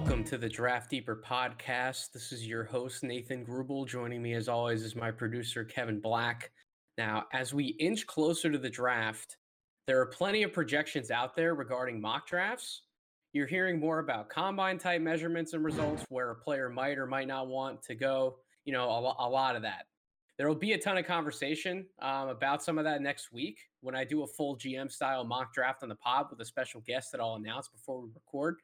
Welcome to the Draft Deeper podcast. This is your host, Nathan Grubel. Joining me, as always, is my producer, Kevin Black. Now, as we inch closer to the draft, there are plenty of projections out there regarding mock drafts. You're hearing more about combine type measurements and results where a player might or might not want to go, you know, a, a lot of that. There will be a ton of conversation um, about some of that next week when I do a full GM style mock draft on the pod with a special guest that I'll announce before we record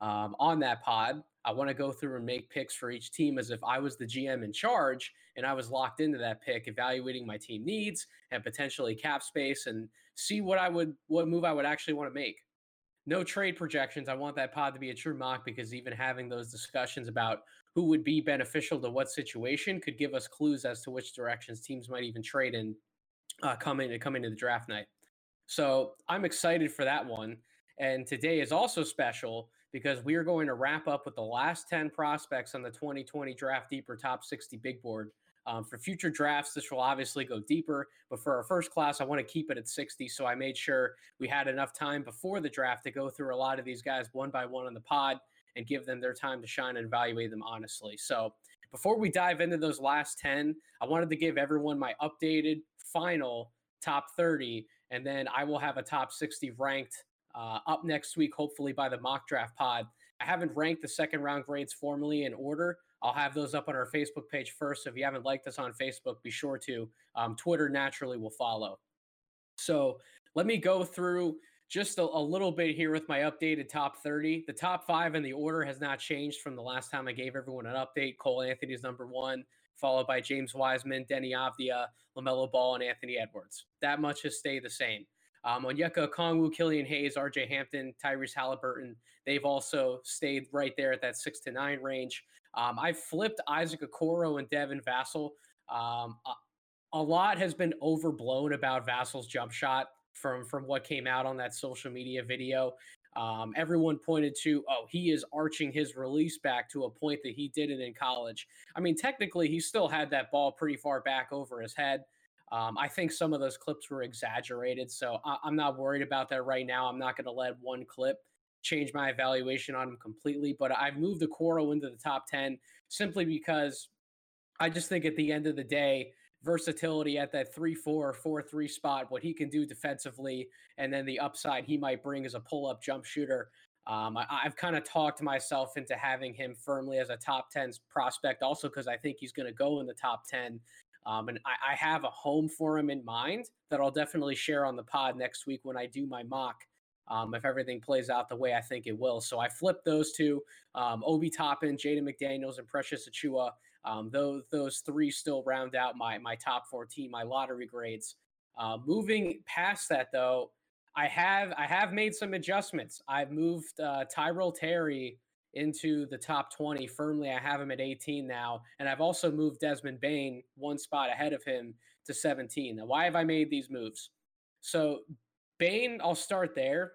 um, on that pod. I want to go through and make picks for each team as if I was the GM in charge and I was locked into that pick, evaluating my team needs and potentially cap space and see what I would, what move I would actually want to make. No trade projections. I want that pod to be a true mock because even having those discussions about who would be beneficial to what situation could give us clues as to which directions teams might even trade in uh, coming to coming to the draft night. So I'm excited for that one. And today is also special because we are going to wrap up with the last 10 prospects on the 2020 Draft Deeper Top 60 Big Board. Um, for future drafts, this will obviously go deeper, but for our first class, I want to keep it at 60. So I made sure we had enough time before the draft to go through a lot of these guys one by one on the pod and give them their time to shine and evaluate them honestly. So before we dive into those last 10, I wanted to give everyone my updated final top 30, and then I will have a top 60 ranked uh, up next week, hopefully by the mock draft pod. I haven't ranked the second round grades formally in order. I'll have those up on our Facebook page first. So if you haven't liked us on Facebook, be sure to. Um, Twitter naturally will follow. So let me go through just a, a, little bit here with my updated top 30. The top five in the order has not changed from the last time I gave everyone an update. Cole Anthony is number one, followed by James Wiseman, Deni Avdija, LaMelo Ball, and Anthony Edwards. That much has stayed the same. Um, Onyeka Okongwu, Killian Hayes, RJ Hampton, Tyrese Halliburton, they've also stayed right there at that six to nine range. Um, I flipped Isaac Okoro and Devin Vassell. Um, a, a, lot has been overblown about Vassell's jump shot from from what came out on that social media video. Um, everyone pointed to, oh, he is arching his release back to a point that he did it in college. I mean, technically, he still had that ball pretty far back over his head. Um, I think some of those clips were exaggerated, so I- am not worried about that right now. I'm not going to let one clip change my evaluation on him completely, but I've moved the Okoro into the top 10 simply because I just think at the end of the day, versatility at that 3 4 4 3 spot, what he can do defensively, and then the upside he might bring as a pull up jump shooter. Um, I, have kind of talked myself into having him firmly as a top 10 prospect, also because I think he's going to go in the top 10 um, and I, I, have a home for him in mind that I'll definitely share on the pod next week when I do my mock. Um, if everything plays out the way I think it will. So I flipped those two um, Obi Toppin, Jaden McDaniels, and Precious Achiuwa. Um, those, those three still round out my, my top 14, my lottery grades. Uh, moving past that, though, I have I have made some adjustments. I've moved uh, Tyrell Terry into the top 20 firmly. I have him at 18 now. And I've also moved Desmond Bane one spot ahead of him to 17. Now, why have I made these moves? So, Bane, I'll start there.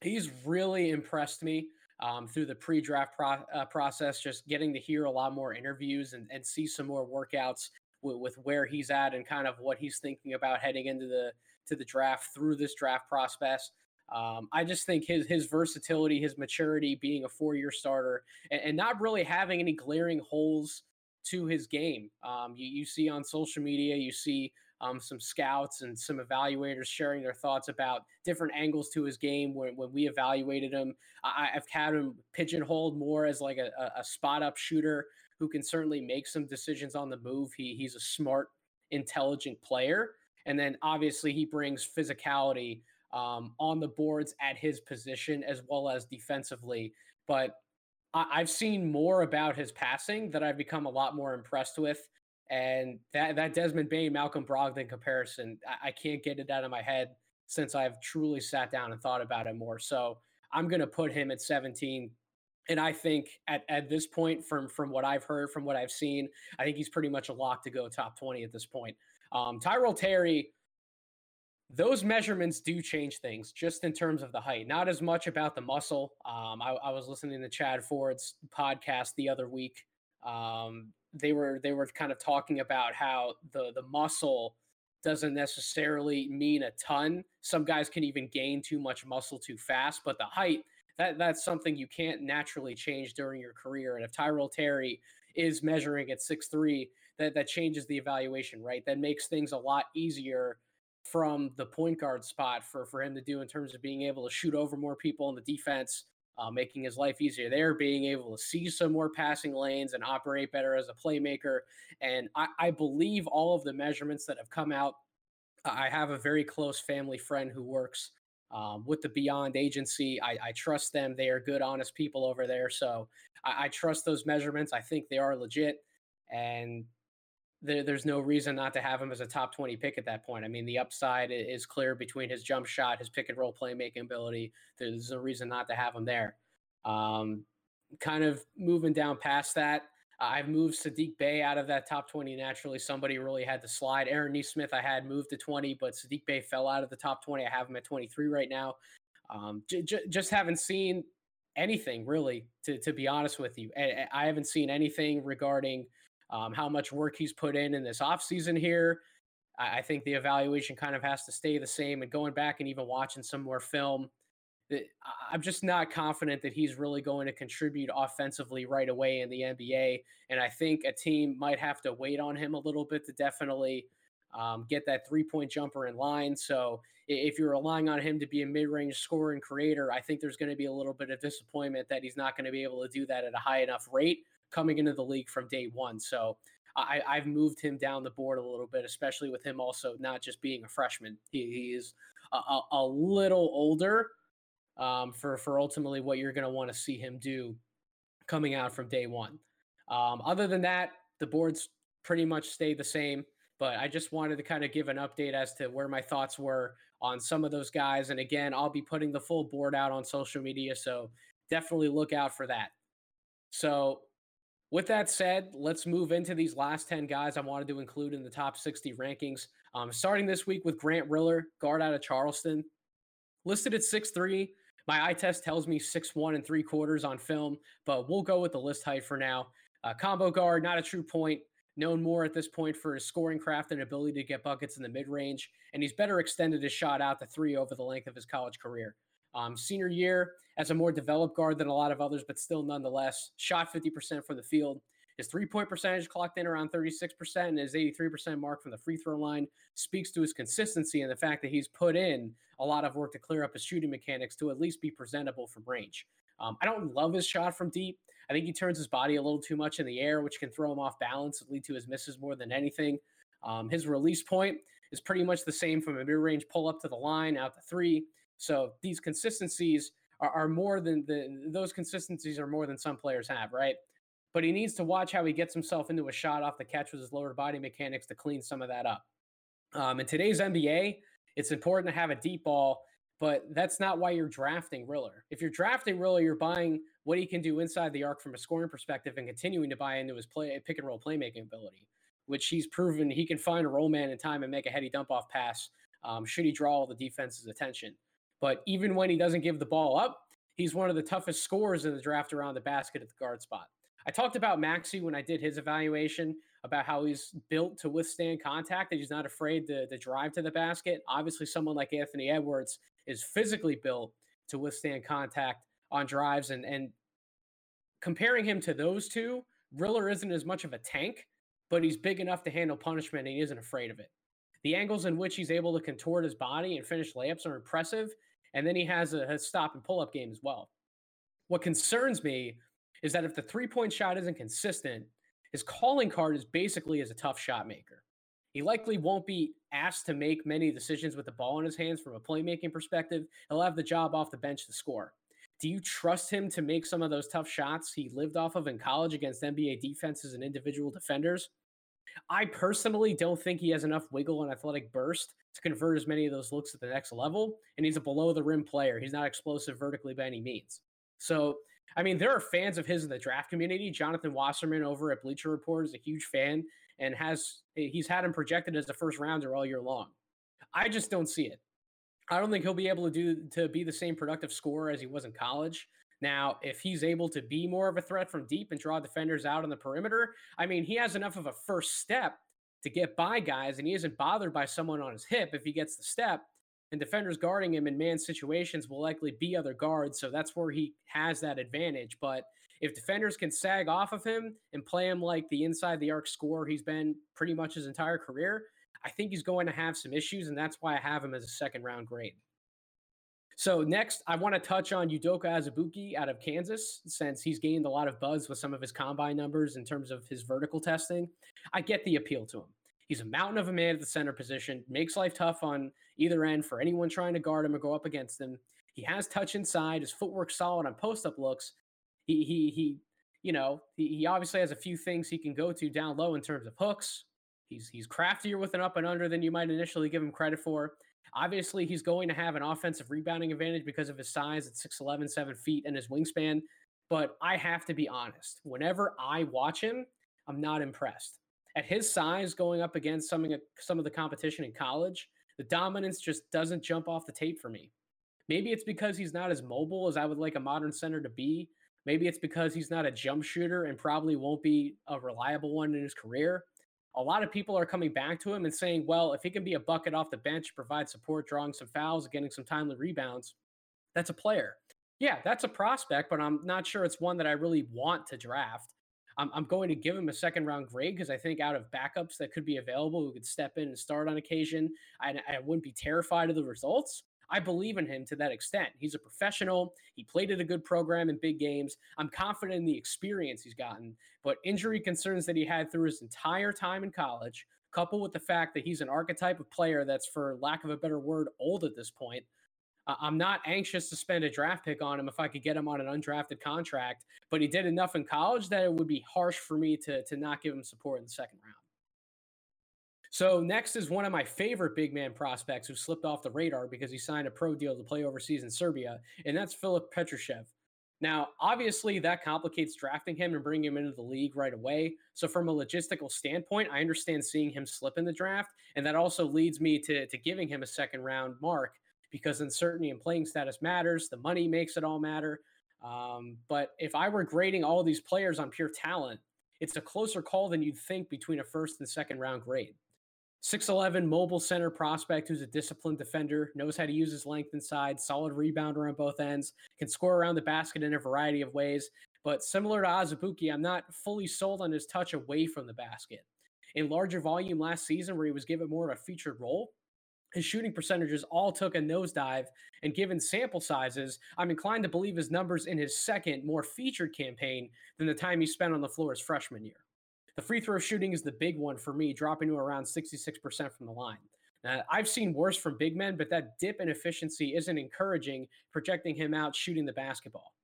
He's really impressed me um, through the pre draft pro- uh, process, just getting to hear a lot more interviews and, and see some more workouts with, with where he's at and kind of what he's thinking about heading into the to the draft through this draft process. Um, I just think his his versatility, his maturity, being a four year starter, and, and, not really having any glaring holes to his game. Um, you, you see on social media, you see um, some scouts and some evaluators sharing their thoughts about different angles to his game when, when we evaluated him. I, have had him pigeonholed more as like a, a spot up shooter who can certainly make some decisions on the move. He, he's a smart, intelligent player. And then obviously he brings physicality um, on the boards at his position as well as defensively. But I- I've seen more about his passing that I've become a lot more impressed with. And that, that Desmond Bane, Malcolm Brogdon comparison, I, I can't get it out of my head since I've truly sat down and thought about it more. So I'm going to put him at 17 and I think at, at this point, from from what I've heard, from what I've seen, I think he's pretty much a lock to go top 20 at this point. Um, Tyrell Terry, those measurements do change things just in terms of the height, not as much about the muscle. Um, I, I, was listening to Chad Ford's podcast the other week. Um, they were they were kind of talking about how the the muscle doesn't necessarily mean a ton. Some guys can even gain too much muscle too fast, but the height that that's something you can't naturally change during your career. And if Tyrell Terry is measuring at six three, that that changes the evaluation, right? That makes things a lot easier from the point guard spot for for him to do in terms of being able to shoot over more people in the defense, uh, making his life easier there, being able to see some more passing lanes and operate better as a playmaker. And I, I believe all of the measurements that have come out. I have a very close family friend who works um, with the Beyond Agency. I, I, trust them; they are good, honest people over there. So I, I trust those measurements. I think they are legit, and there, there's no reason not to have him as a top 20 pick at that point. I mean, the upside is clear between his jump shot, his pick and roll playmaking ability. There's no reason not to have him there. Um, kind of moving down past that, I've moved Saddiq Bey out of that top 20 naturally. Somebody really had to slide. Aaron Nesmith, I had moved to 20, but Saddiq Bey fell out of the top 20. I have him at 23 right now. Um, j- j- just haven't seen anything really, to, to be honest with you. I, I haven't seen anything regarding um, how much work he's put in in this offseason here. I, I think the evaluation kind of has to stay the same. And going back and even watching some more film, I'm just not confident that he's really going to contribute offensively right away in the NBA. And I think a team might have to wait on him a little bit to definitely um, get that three point jumper in line. So if you're relying on him to be a mid range scorer and creator, I think there's going to be a little bit of disappointment that he's not going to be able to do that at a high enough rate coming into the league from day one. So I, I've moved him down the board a little bit, especially with him also not just being a freshman. He, he is a, a, a, little older um, for for ultimately what you're going to want to see him do coming out from day one. Um, other than that, the boards pretty much stay the same. But I just wanted to kind of give an update as to where my thoughts were on some of those guys. And again, I'll be putting the full board out on social media, so definitely look out for that. So with that said, let's move into these last 10 guys I wanted to include in the top 60 rankings. Um, starting this week with Grant Riller, guard out of Charleston. Listed at 6'3. My eye test tells me 6'1 and three quarters on film, but we'll go with the list height for now. Uh, combo guard, not a true point. Known more at this point for his scoring craft and ability to get buckets in the mid range, and he's better extended his shot out to three over the length of his college career. Um, senior year, as a more developed guard than a lot of others, but still nonetheless shot 50% from the field. His three point percentage clocked in around 36%, and his 83% mark from the free throw line speaks to his consistency and the fact that he's put in a lot of work to clear up his shooting mechanics to at least be presentable from range. Um, I don't love his shot from deep. I think he turns his body a little too much in the air, which can throw him off balance and lead to his misses more than anything. Um, his release point is pretty much the same from a mid range pull up to the line, out to three. So these consistencies are, are more than the those consistencies are more than some players have, right? But he needs to watch how he gets himself into a shot off the catch with his lower body mechanics to clean some of that up. Um, in today's NBA, it's important to have a deep ball, but that's not why you're drafting Riller. If you're drafting Riller, you're buying what he can do inside the arc from a scoring perspective and continuing to buy into his play pick and roll playmaking ability, which he's proven he can find a roll man in time and make a heady dump off pass um, should he draw all the defense's attention. But even when he doesn't give the ball up, he's one of the toughest scorers in the draft around the basket at the guard spot. I talked about Maxey when I did his evaluation about how he's built to withstand contact, that he's not afraid to, to drive to the basket. Obviously, someone like Anthony Edwards is physically built to withstand contact on drives. And, and comparing him to those two, Riller isn't as much of a tank, but he's big enough to handle punishment and he isn't afraid of it. The angles in which he's able to contort his body and finish layups are impressive. And then he has a, a stop and pull up game as well. What concerns me is that if the three point shot isn't consistent, his calling card is basically as a tough shot maker. He likely won't be asked to make many decisions with the ball in his hands from a playmaking perspective. He'll have the job off the bench to score. Do you trust him to make some of those tough shots he lived off of in college against NBA defenses and individual defenders? I personally don't think he has enough wiggle and athletic burst to convert as many of those looks at the next level. And he's a below the rim player. He's not explosive vertically by any means. So, I mean, there are fans of his in the draft community. Jonathan Wasserman over at Bleacher Report is a huge fan and has eh, he's had him projected as a first rounder all year long. I just don't see it. I don't think he'll be able to do to be the same productive scorer as he was in college. Now, if he's able to be more of a threat from deep and draw defenders out on the perimeter, I mean, he has enough of a first step to get by guys and he isn't bothered by someone on his hip if he gets the step. and defenders guarding him in man situations will likely be other guards. So that's where he has that advantage. But if defenders can sag off of him and play him like the inside the arc scorer he's been pretty much his entire career, I think he's going to have some issues. And that's why I have him as a second round grade. So next, I want to touch on Udoka Azubuike out of Kansas, since he's gained a lot of buzz with some of his combine numbers in terms of his vertical testing. I get the appeal to him. He's a mountain of a man at the center position, makes life tough on either end for anyone trying to guard him or go up against him. He has touch inside, his footwork solid on post up looks. He he he, you know, he, he obviously has a few things he can go to down low in terms of hooks. He's he's craftier with an up and under than you might initially give him credit for. Obviously, he's going to have an offensive rebounding advantage because of his size at 6'11, 7 feet, and his wingspan. But I have to be honest. Whenever I watch him, I'm not impressed. At his size, going up against some of, some of the competition in college, the dominance just doesn't jump off the tape for me. Maybe it's because he's not as mobile as I would like a modern center to be. Maybe it's because he's not a jump shooter and probably won't be a reliable one in his career a lot of people are coming back to him and saying, well, if he can be a bucket off the bench, provide support, drawing some fouls, getting some timely rebounds, that's a player. Yeah, that's a prospect, but I'm not sure it's one that I really want to draft. I'm, I'm going to give him a second round grade because I think out of backups that could be available who could step in and start on occasion, I, I wouldn't be terrified of the results. I believe in him to that extent. He's a professional. He played at a good program in big games. I'm confident in the experience he's gotten, but injury concerns that he had through his entire time in college, coupled with the fact that he's an archetype of player that's, for lack of a better word, old at this point. I'm not anxious to spend a draft pick on him if I could get him on an undrafted contract, but he did enough in college that it would be harsh for me to, to not give him support in the second round. So next is one of my favorite big man prospects who slipped off the radar because he signed a pro deal to play overseas in Serbia, and that's Filip Petrusev. Now, obviously, that complicates drafting him and bringing him into the league right away. So, from a logistical standpoint, I understand seeing him slip in the draft, and that also leads me to, to giving him a second round mark because uncertainty and playing status matters. The money makes it all matter. Um, but if I were grading all these players on pure talent, it's a closer call than you'd think between a first and second round grade. 6'11 mobile center prospect who's a disciplined defender, knows how to use his length inside, solid rebounder on both ends, can score around the basket in a variety of ways. But similar to Azubuike, I'm not fully sold on his touch away from the basket. In larger volume last season, where he was given more of a featured role, his shooting percentages all took a nosedive. And given sample sizes, I'm inclined to believe his numbers in his second, more featured campaign than the time he spent on the floor his freshman year. The free throw shooting is the big one for me, dropping to around 66% from the line. Now, I've seen worse from big men, but that dip in efficiency isn't encouraging, projecting him out shooting the basketball.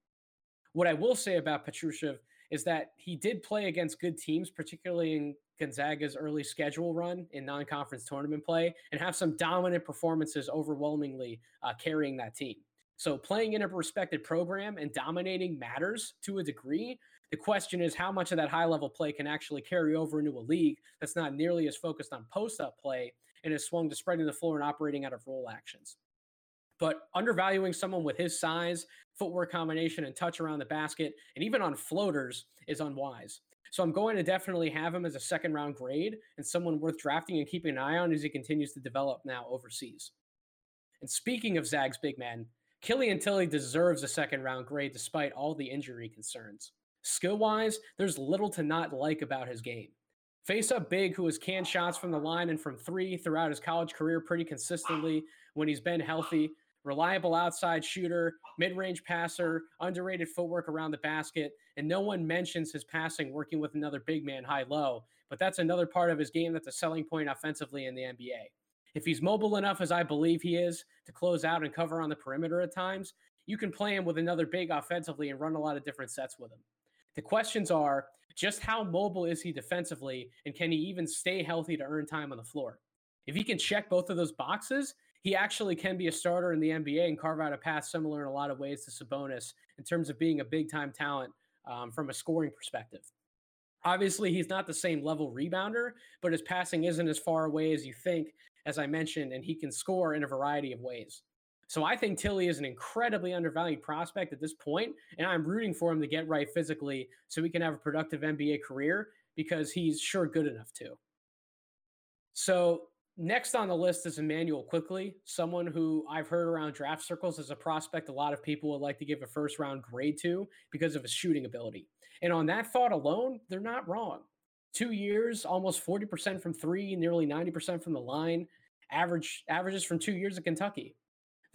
What I will say about Petrusev is that he did play against good teams, particularly in Gonzaga's early schedule run in non conference tournament play, and have some dominant performances overwhelmingly uh, carrying that team. So, playing in a respected program and dominating matters to a degree, the question is how much of that high level play can actually carry over into a league that's not nearly as focused on post up play and is swung to spreading the floor and operating out of roll actions. But undervaluing someone with his size, footwork combination, and touch around the basket, and even on floaters is unwise. So I'm going to definitely have him as a second round grade and someone worth drafting and keeping an eye on as he continues to develop now overseas. And speaking of Zags big man, Killian Tillie deserves a second round grade despite all the injury concerns. Skill wise, there's little to not like about his game. Face up big, who has canned shots from the line and from three throughout his college career pretty consistently when he's been healthy. Reliable outside shooter, mid range passer, underrated footwork around the basket, and no one mentions his passing working with another big man high low. But that's another part of his game that's a selling point offensively in the NBA. If he's mobile enough, as I believe he is, to close out and cover on the perimeter at times, you can play him with another big offensively and run a lot of different sets with him. The questions are just how mobile is he defensively, and can he even stay healthy to earn time on the floor? If he can check both of those boxes, he actually can be a starter in the NBA and carve out a path similar in a lot of ways to Sabonis in terms of being a big time talent um, from a scoring perspective. Obviously, he's not the same level rebounder, but his passing isn't as far away as you think, as I mentioned, and he can score in a variety of ways. So I think Tillie is an incredibly undervalued prospect at this point, and I'm rooting for him to get right physically so he can have a productive NBA career because he's sure good enough to. So next on the list is Immanuel Quickley, someone who I've heard around draft circles as a prospect a lot of people would like to give a first round grade to because of his shooting ability. And on that thought alone, they're not wrong. Two years, almost 40% from three, nearly 90% from the line, average averages from two years at Kentucky.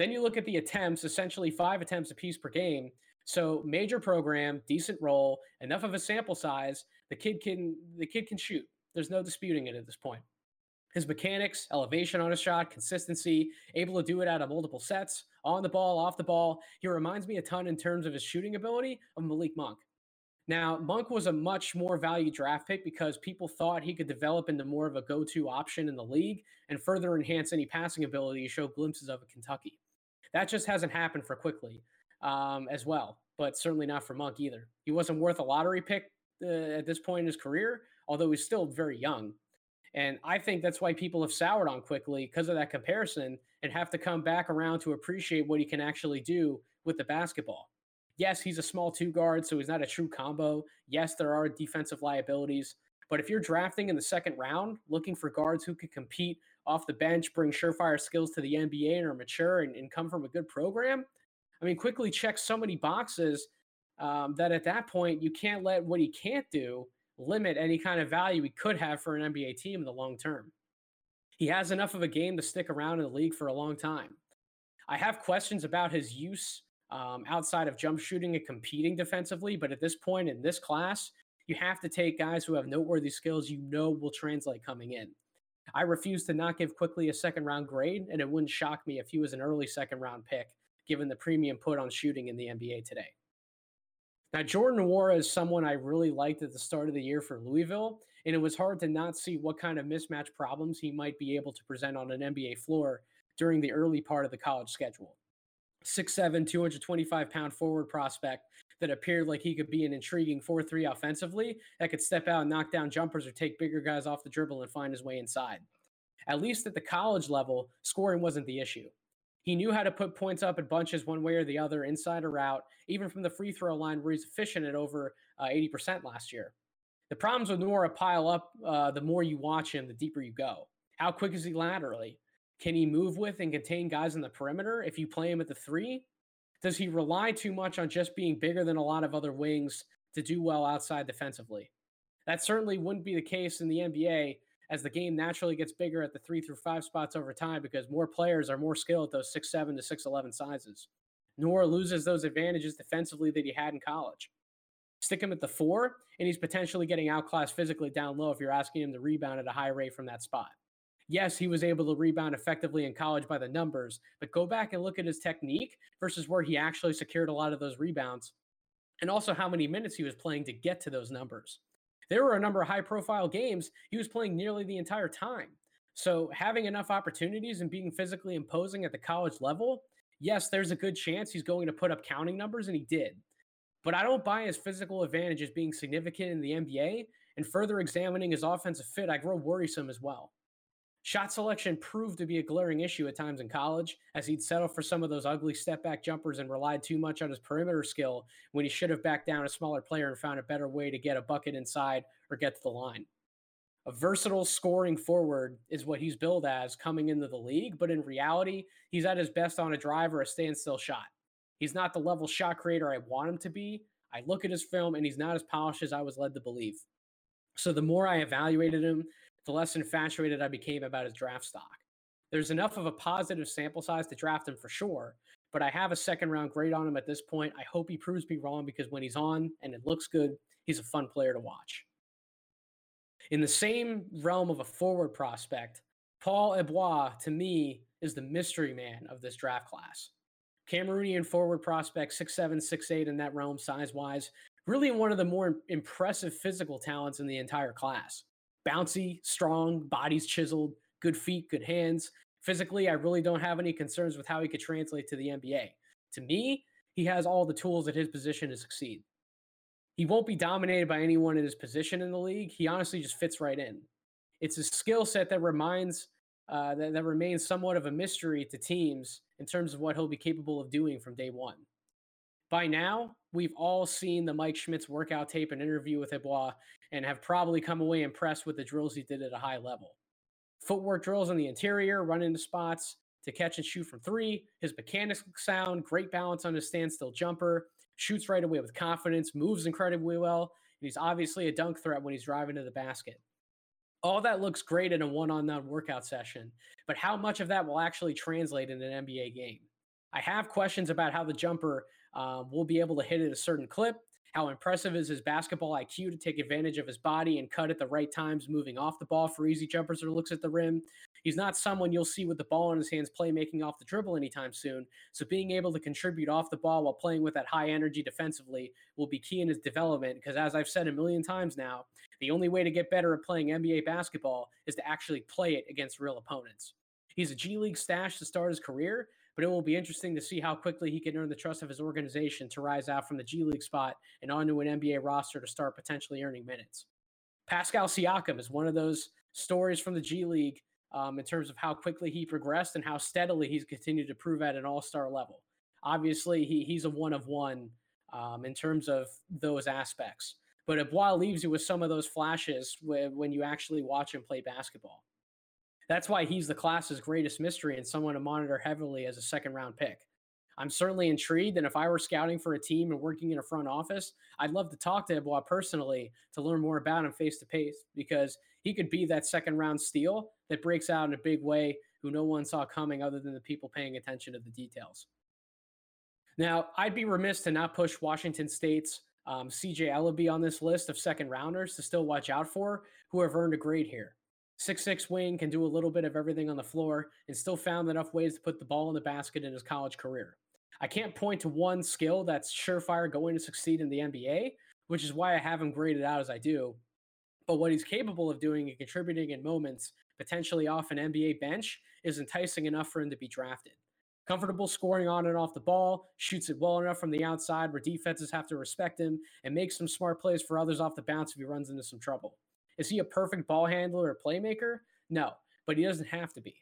Then you look at the attempts, essentially five attempts a piece per game. So major program, decent role, enough of a sample size. The kid can the kid can shoot. There's no disputing it at this point. His mechanics, elevation on his shot, consistency, able to do it out of multiple sets, on the ball, off the ball. He reminds me a ton in terms of his shooting ability of Malik Monk. Now, Monk was a much more value draft pick because people thought he could develop into more of a go to option in the league and further enhance any passing ability to show glimpses of a Kentucky. That just hasn't happened for Quickley um, as well, but certainly not for Monk either. He wasn't worth a lottery pick uh, at this point in his career, although he's still very young. And I think that's why people have soured on Quickley because of that comparison and have to come back around to appreciate what he can actually do with the basketball. Yes, he's a small two guard, so he's not a true combo. Yes, there are defensive liabilities. But if you're drafting in the second round, looking for guards who could compete off the bench, bring surefire skills to the NBA and are mature and, and come from a good program, I mean, Quickley checks so many boxes um, that at that point, you can't let what he can't do limit any kind of value he could have for an NBA team in the long term. He has enough of a game to stick around in the league for a long time. I have questions about his use um, outside of jump shooting and competing defensively, but at this point in this class, you have to take guys who have noteworthy skills you know will translate coming in. I refuse to not give Quickley a second round grade, and it wouldn't shock me if he was an early second round pick, given the premium put on shooting in the NBA today. Now, Jordan Nwora is someone I really liked at the start of the year for Louisville, and it was hard to not see what kind of mismatch problems he might be able to present on an NBA floor during the early part of the college schedule. 6'7, 225 pound forward prospect that appeared like he could be an intriguing 4 3 offensively that could step out and knock down jumpers or take bigger guys off the dribble and find his way inside. At least at the college level, scoring wasn't the issue. He knew how to put points up in bunches one way or the other, inside or out, even from the free throw line where he's efficient at over uh, 80% last year. The problems with Nwora pile up uh, the more you watch him, the deeper you go. How quick is he laterally? Can he move with and contain guys in the perimeter if you play him at the three? Does he rely too much on just being bigger than a lot of other wings to do well outside defensively? That certainly wouldn't be the case in the NBA as the game naturally gets bigger at the three through five spots over time because more players are more skilled at those six seven to six eleven sizes. Nwora loses those advantages defensively that he had in college. Stick him at the four, and he's potentially getting outclassed physically down low if you're asking him to rebound at a high rate from that spot. Yes, he was able to rebound effectively in college by the numbers, but go back and look at his technique versus where he actually secured a lot of those rebounds and also how many minutes he was playing to get to those numbers there were a number of high profile games he was playing nearly the entire time. So having enough opportunities and being physically imposing at the college level, yes, there's a good chance he's going to put up counting numbers, and he did. But I don't buy his physical advantage as being significant in the NBA. And further examining his offensive fit, I grow worrisome as well. Shot selection proved to be a glaring issue at times in college, as he'd settle for some of those ugly step back jumpers and relied too much on his perimeter skill when he should have backed down a smaller player and found a better way to get a bucket inside or get to the line. A versatile scoring forward is what he's billed as coming into the league, but in reality, he's at his best on a drive or a standstill shot. He's not the level shot creator I want him to be. I look at his film and he's not as polished as I was led to believe. So the more I evaluated him, the less infatuated I became about his draft stock. There's enough of a positive sample size to draft him for sure, but I have a second round grade on him at this point. I hope he proves me wrong because when he's on and it looks good, he's a fun player to watch. In the same realm of a forward prospect, Paul Eboua, to me, is the mystery man of this draft class. Cameroonian forward prospect, 6'7, 6'8 in that realm size wise, really one of the more impressive physical talents in the entire class bouncy, strong, body's chiseled, good feet, good hands. Physically, I really don't have any concerns with how he could translate to the NBA. To me, he has all the tools at his position to succeed. He won't be dominated by anyone in his position in the league. He honestly just fits right in. It's a skill set that reminds uh, that, that remains somewhat of a mystery to teams in terms of what he'll be capable of doing from day one. By now, we've all seen the Mike Schmitz workout tape and interview with Eboua and have probably come away impressed with the drills he did at a high level. Footwork drills on the interior, run into spots to catch and shoot from three. His mechanics sound, great balance on his standstill jumper, shoots right away with confidence, moves incredibly well. And he's obviously a dunk threat when he's driving to the basket. All that looks great in a one on one workout session, but how much of that will actually translate in an NBA game? I have questions about how the jumper um, will be able to hit at a certain clip. How impressive is his basketball IQ to take advantage of his body and cut at the right times, moving off the ball for easy jumpers or looks at the rim? He's not someone you'll see with the ball in his hands playmaking off the dribble anytime soon. So being able to contribute off the ball while playing with that high energy defensively will be key in his development. Because as I've said a million times now, the only way to get better at playing NBA basketball is to actually play it against real opponents. He's a G League stash to start his career, but it will be interesting to see how quickly he can earn the trust of his organization to rise out from the G League spot and onto an NBA roster to start potentially earning minutes. Pascal Siakam is one of those stories from the G League um, in terms of how quickly he progressed and how steadily he's continued to prove at an all star level. Obviously, he, he's a one of one um, in terms of those aspects. But Eboua leaves you with some of those flashes when you actually watch him play basketball. That's why he's the class's greatest mystery and someone to monitor heavily as a second round pick. I'm certainly intrigued. And if I were scouting for a team and working in a front office, I'd love to talk to Eboua personally to learn more about him face to face because he could be that second round steal that breaks out in a big way who no one saw coming other than the people paying attention to the details. Now, I'd be remiss to not push Washington State's um, CJ Elleby on this list of second rounders to still watch out for who have earned a grade here. Six six wing can do a little bit of everything on the floor and still found enough ways to put the ball in the basket in his college career. I can't point to one skill that's surefire going to succeed in the NBA, which is why I have him graded out as I do. But what he's capable of doing and contributing in moments, potentially off an NBA bench, is enticing enough for him to be drafted. Comfortable scoring on and off the ball, shoots it well enough from the outside where defenses have to respect him, and makes some smart plays for others off the bounce if he runs into some trouble. Is he a perfect ball handler or playmaker? No, but he doesn't have to be.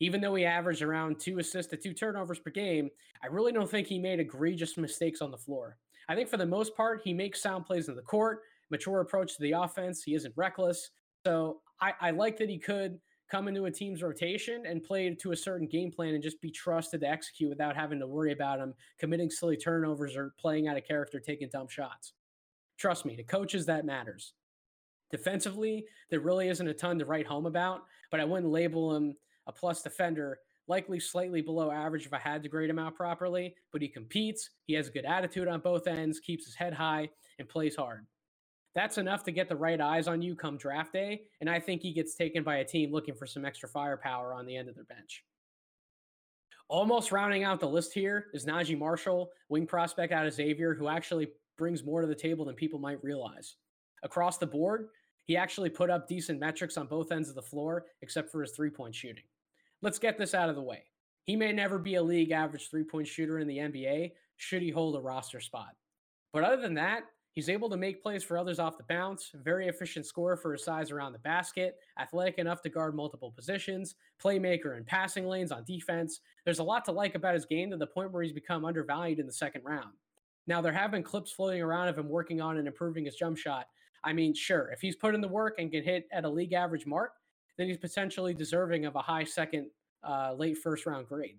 Even though he averaged around two assists to two turnovers per game, I really don't think he made egregious mistakes on the floor. I think for the most part, he makes sound plays in the court, mature approach to the offense. He isn't reckless. So I, I like that he could come into a team's rotation and play to a certain game plan and just be trusted to execute without having to worry about him committing silly turnovers or playing out of character, taking dumb shots. Trust me, to coaches, that matters. Defensively, there really isn't a ton to write home about, but I wouldn't label him a plus defender. Likely slightly below average if I had to grade him out properly, but he competes. He has a good attitude on both ends, keeps his head high, and plays hard. That's enough to get the right eyes on you come draft day, and I think he gets taken by a team looking for some extra firepower on the end of their bench. Almost rounding out the list here is Naji Marshall, wing prospect out of Xavier, who actually brings more to the table than people might realize across the board, he actually put up decent metrics on both ends of the floor, except for his three point shooting. Let's get this out of the way. He may never be a league average three point shooter in the NBA, should he hold a roster spot. But other than that, he's able to make plays for others off the bounce, very efficient scorer for his size around the basket, athletic enough to guard multiple positions, playmaker in passing lanes on defense. There's a lot to like about his game to the point where he's become undervalued in the second round. Now, there have been clips floating around of him working on and improving his jump shot, I mean, sure, if he's put in the work and can hit at a league average mark, then he's potentially deserving of a high second, uh, late first round grade.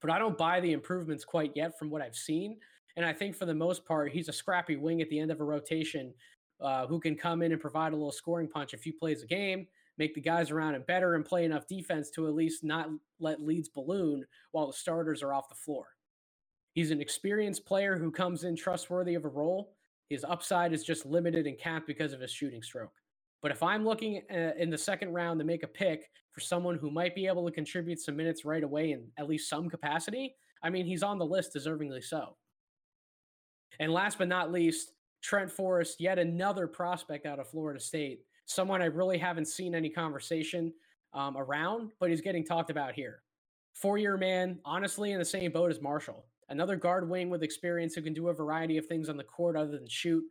But I don't buy the improvements quite yet from what I've seen. And I think for the most part, he's a scrappy wing at the end of a rotation uh, who can come in and provide a little scoring punch a few plays a game, make the guys around him better, and play enough defense to at least not let leads balloon while the starters are off the floor. He's an experienced player who comes in trustworthy of a role his upside is just limited and capped because of his shooting stroke. But if I'm looking uh, in the second round to make a pick for someone who might be able to contribute some minutes right away in at least some capacity, I mean, he's on the list deservingly so. And last but not least, Trent Forrest, yet another prospect out of Florida State, someone I really haven't seen any conversation um, around, but he's getting talked about here. Four year man, honestly, in the same boat as Marshall another guard wing with experience who can do a variety of things on the court other than shoot.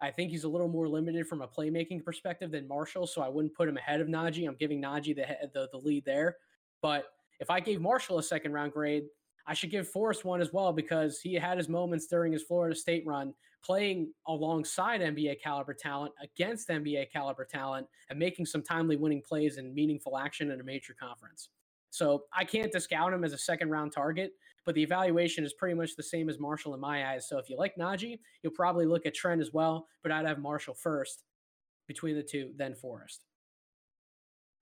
I think he's a little more limited from a playmaking perspective than Marshall, so I wouldn't put him ahead of Naji. I'm giving Naji the, the, the lead there. But if I gave Marshall a second round grade, I should give Forrest one as well because he had his moments during his Florida State run playing alongside NBA caliber talent against NBA caliber talent and making some timely winning plays and meaningful action in a major conference. So I can't discount him as a second round target, but the evaluation is pretty much the same as Marshall in my eyes. So if you like Naji, you'll probably look at Trent as well, but I'd have Marshall first between the two, then Forrest.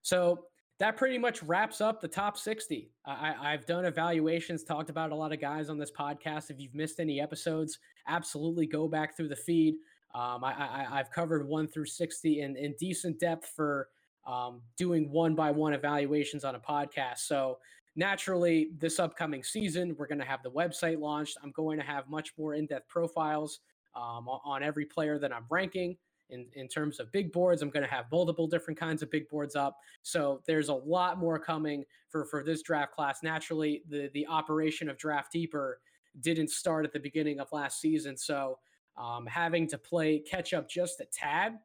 So that pretty much wraps up the top 60. I, have done evaluations, talked about a lot of guys on this podcast. If you've missed any episodes, absolutely go back through the feed. Um, I, have covered one through 60 in, in decent depth for um, doing one by one evaluations on a podcast. So, naturally, this upcoming season, we're going to have the website launched. I'm going to have much more in depth profiles um, on every player that I'm ranking in, in terms of big boards. I'm going to have multiple different kinds of big boards up. So there's a lot more coming for, for this draft class. Naturally, the, the operation of Draft Deeper didn't start at the beginning of last season. So um, having to play catch up just a tad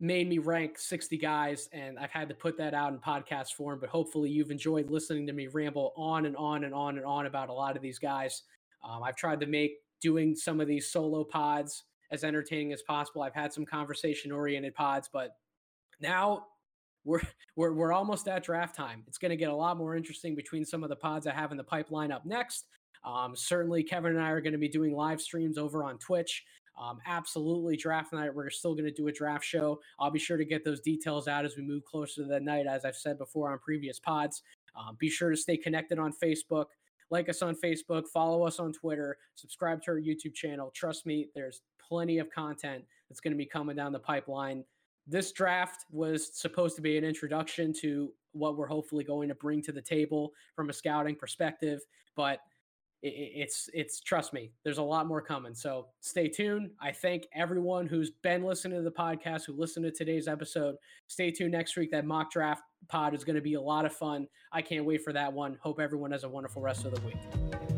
made me rank 60 guys and I've had to put that out in podcast form but hopefully you've enjoyed listening to me ramble on and on and on and on about a lot of these guys um, I've tried to make doing some of these solo pods as entertaining as possible. I've had some conversation oriented pods, but now we're we're we're almost at draft time. It's going to get a lot more interesting between some of the pods I have in the pipeline up next. Um, certainly, Kevin and I are going to be doing live streams over on Twitch. Um, absolutely, draft night. We're still going to do a draft show. I'll be sure to get those details out as we move closer to that night, as I've said before on previous pods. Um, be sure to stay connected on Facebook. Like us on Facebook, follow us on Twitter, subscribe to our YouTube channel. Trust me, there's plenty of content that's going to be coming down the pipeline. This draft was supposed to be an introduction to what we're hopefully going to bring to the table from a scouting perspective, but it's it's trust me there's a lot more coming. So stay tuned. I thank everyone who's been listening to the podcast who listened to today's episode. Stay tuned next week. That mock draft pod is going to be a lot of fun. I can't wait for that one. Hope everyone has a wonderful rest of the week